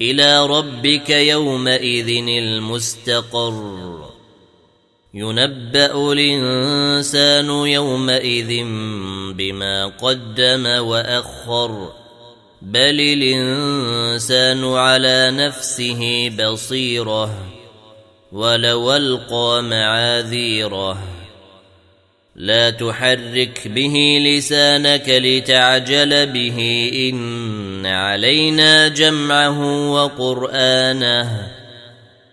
إلى ربك يومئذ المستقر. ينبأ الإنسان يومئذ بما قدم وأخر. بل الإنسان على نفسه بصيرة ولو ألقى معاذيره. لا تحرك به لسانك لتعجل به إن علينا جمعه وقرآنه.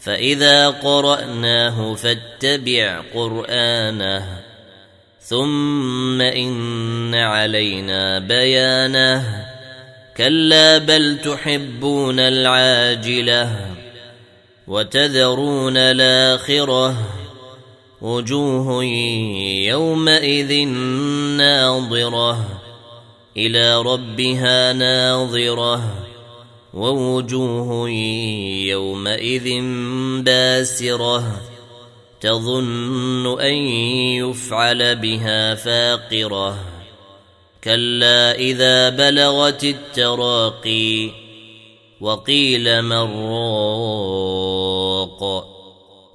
فإذا قرأناه فاتبع قرآنه. ثم إن علينا بيانه. كلا بل تحبون العاجلة وتذرون الآخرة. وجوه يومئذ ناظرة إلى ربها ناظرة ووجوه يومئذ باسرة تظن أن يفعل بها فاقرة. كلا إذا بلغت التراقي وقيل من راق.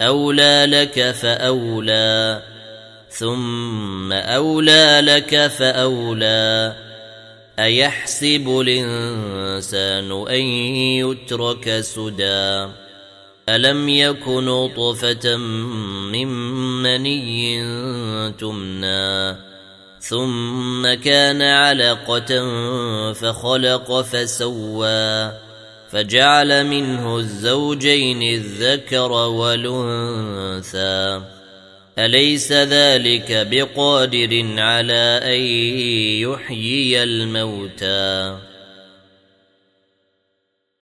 أولى لك فأولى ثم أولى لك فأولى. أيحسب الإنسان أن يترك سدى؟ ألم يك نطفة من مني تمنى؟ ثم كان علقة فخلق فسوى. فجعل منه الزوجين الذكر والأنثى. أليس ذلك بقادر على أن يحيي الموتى؟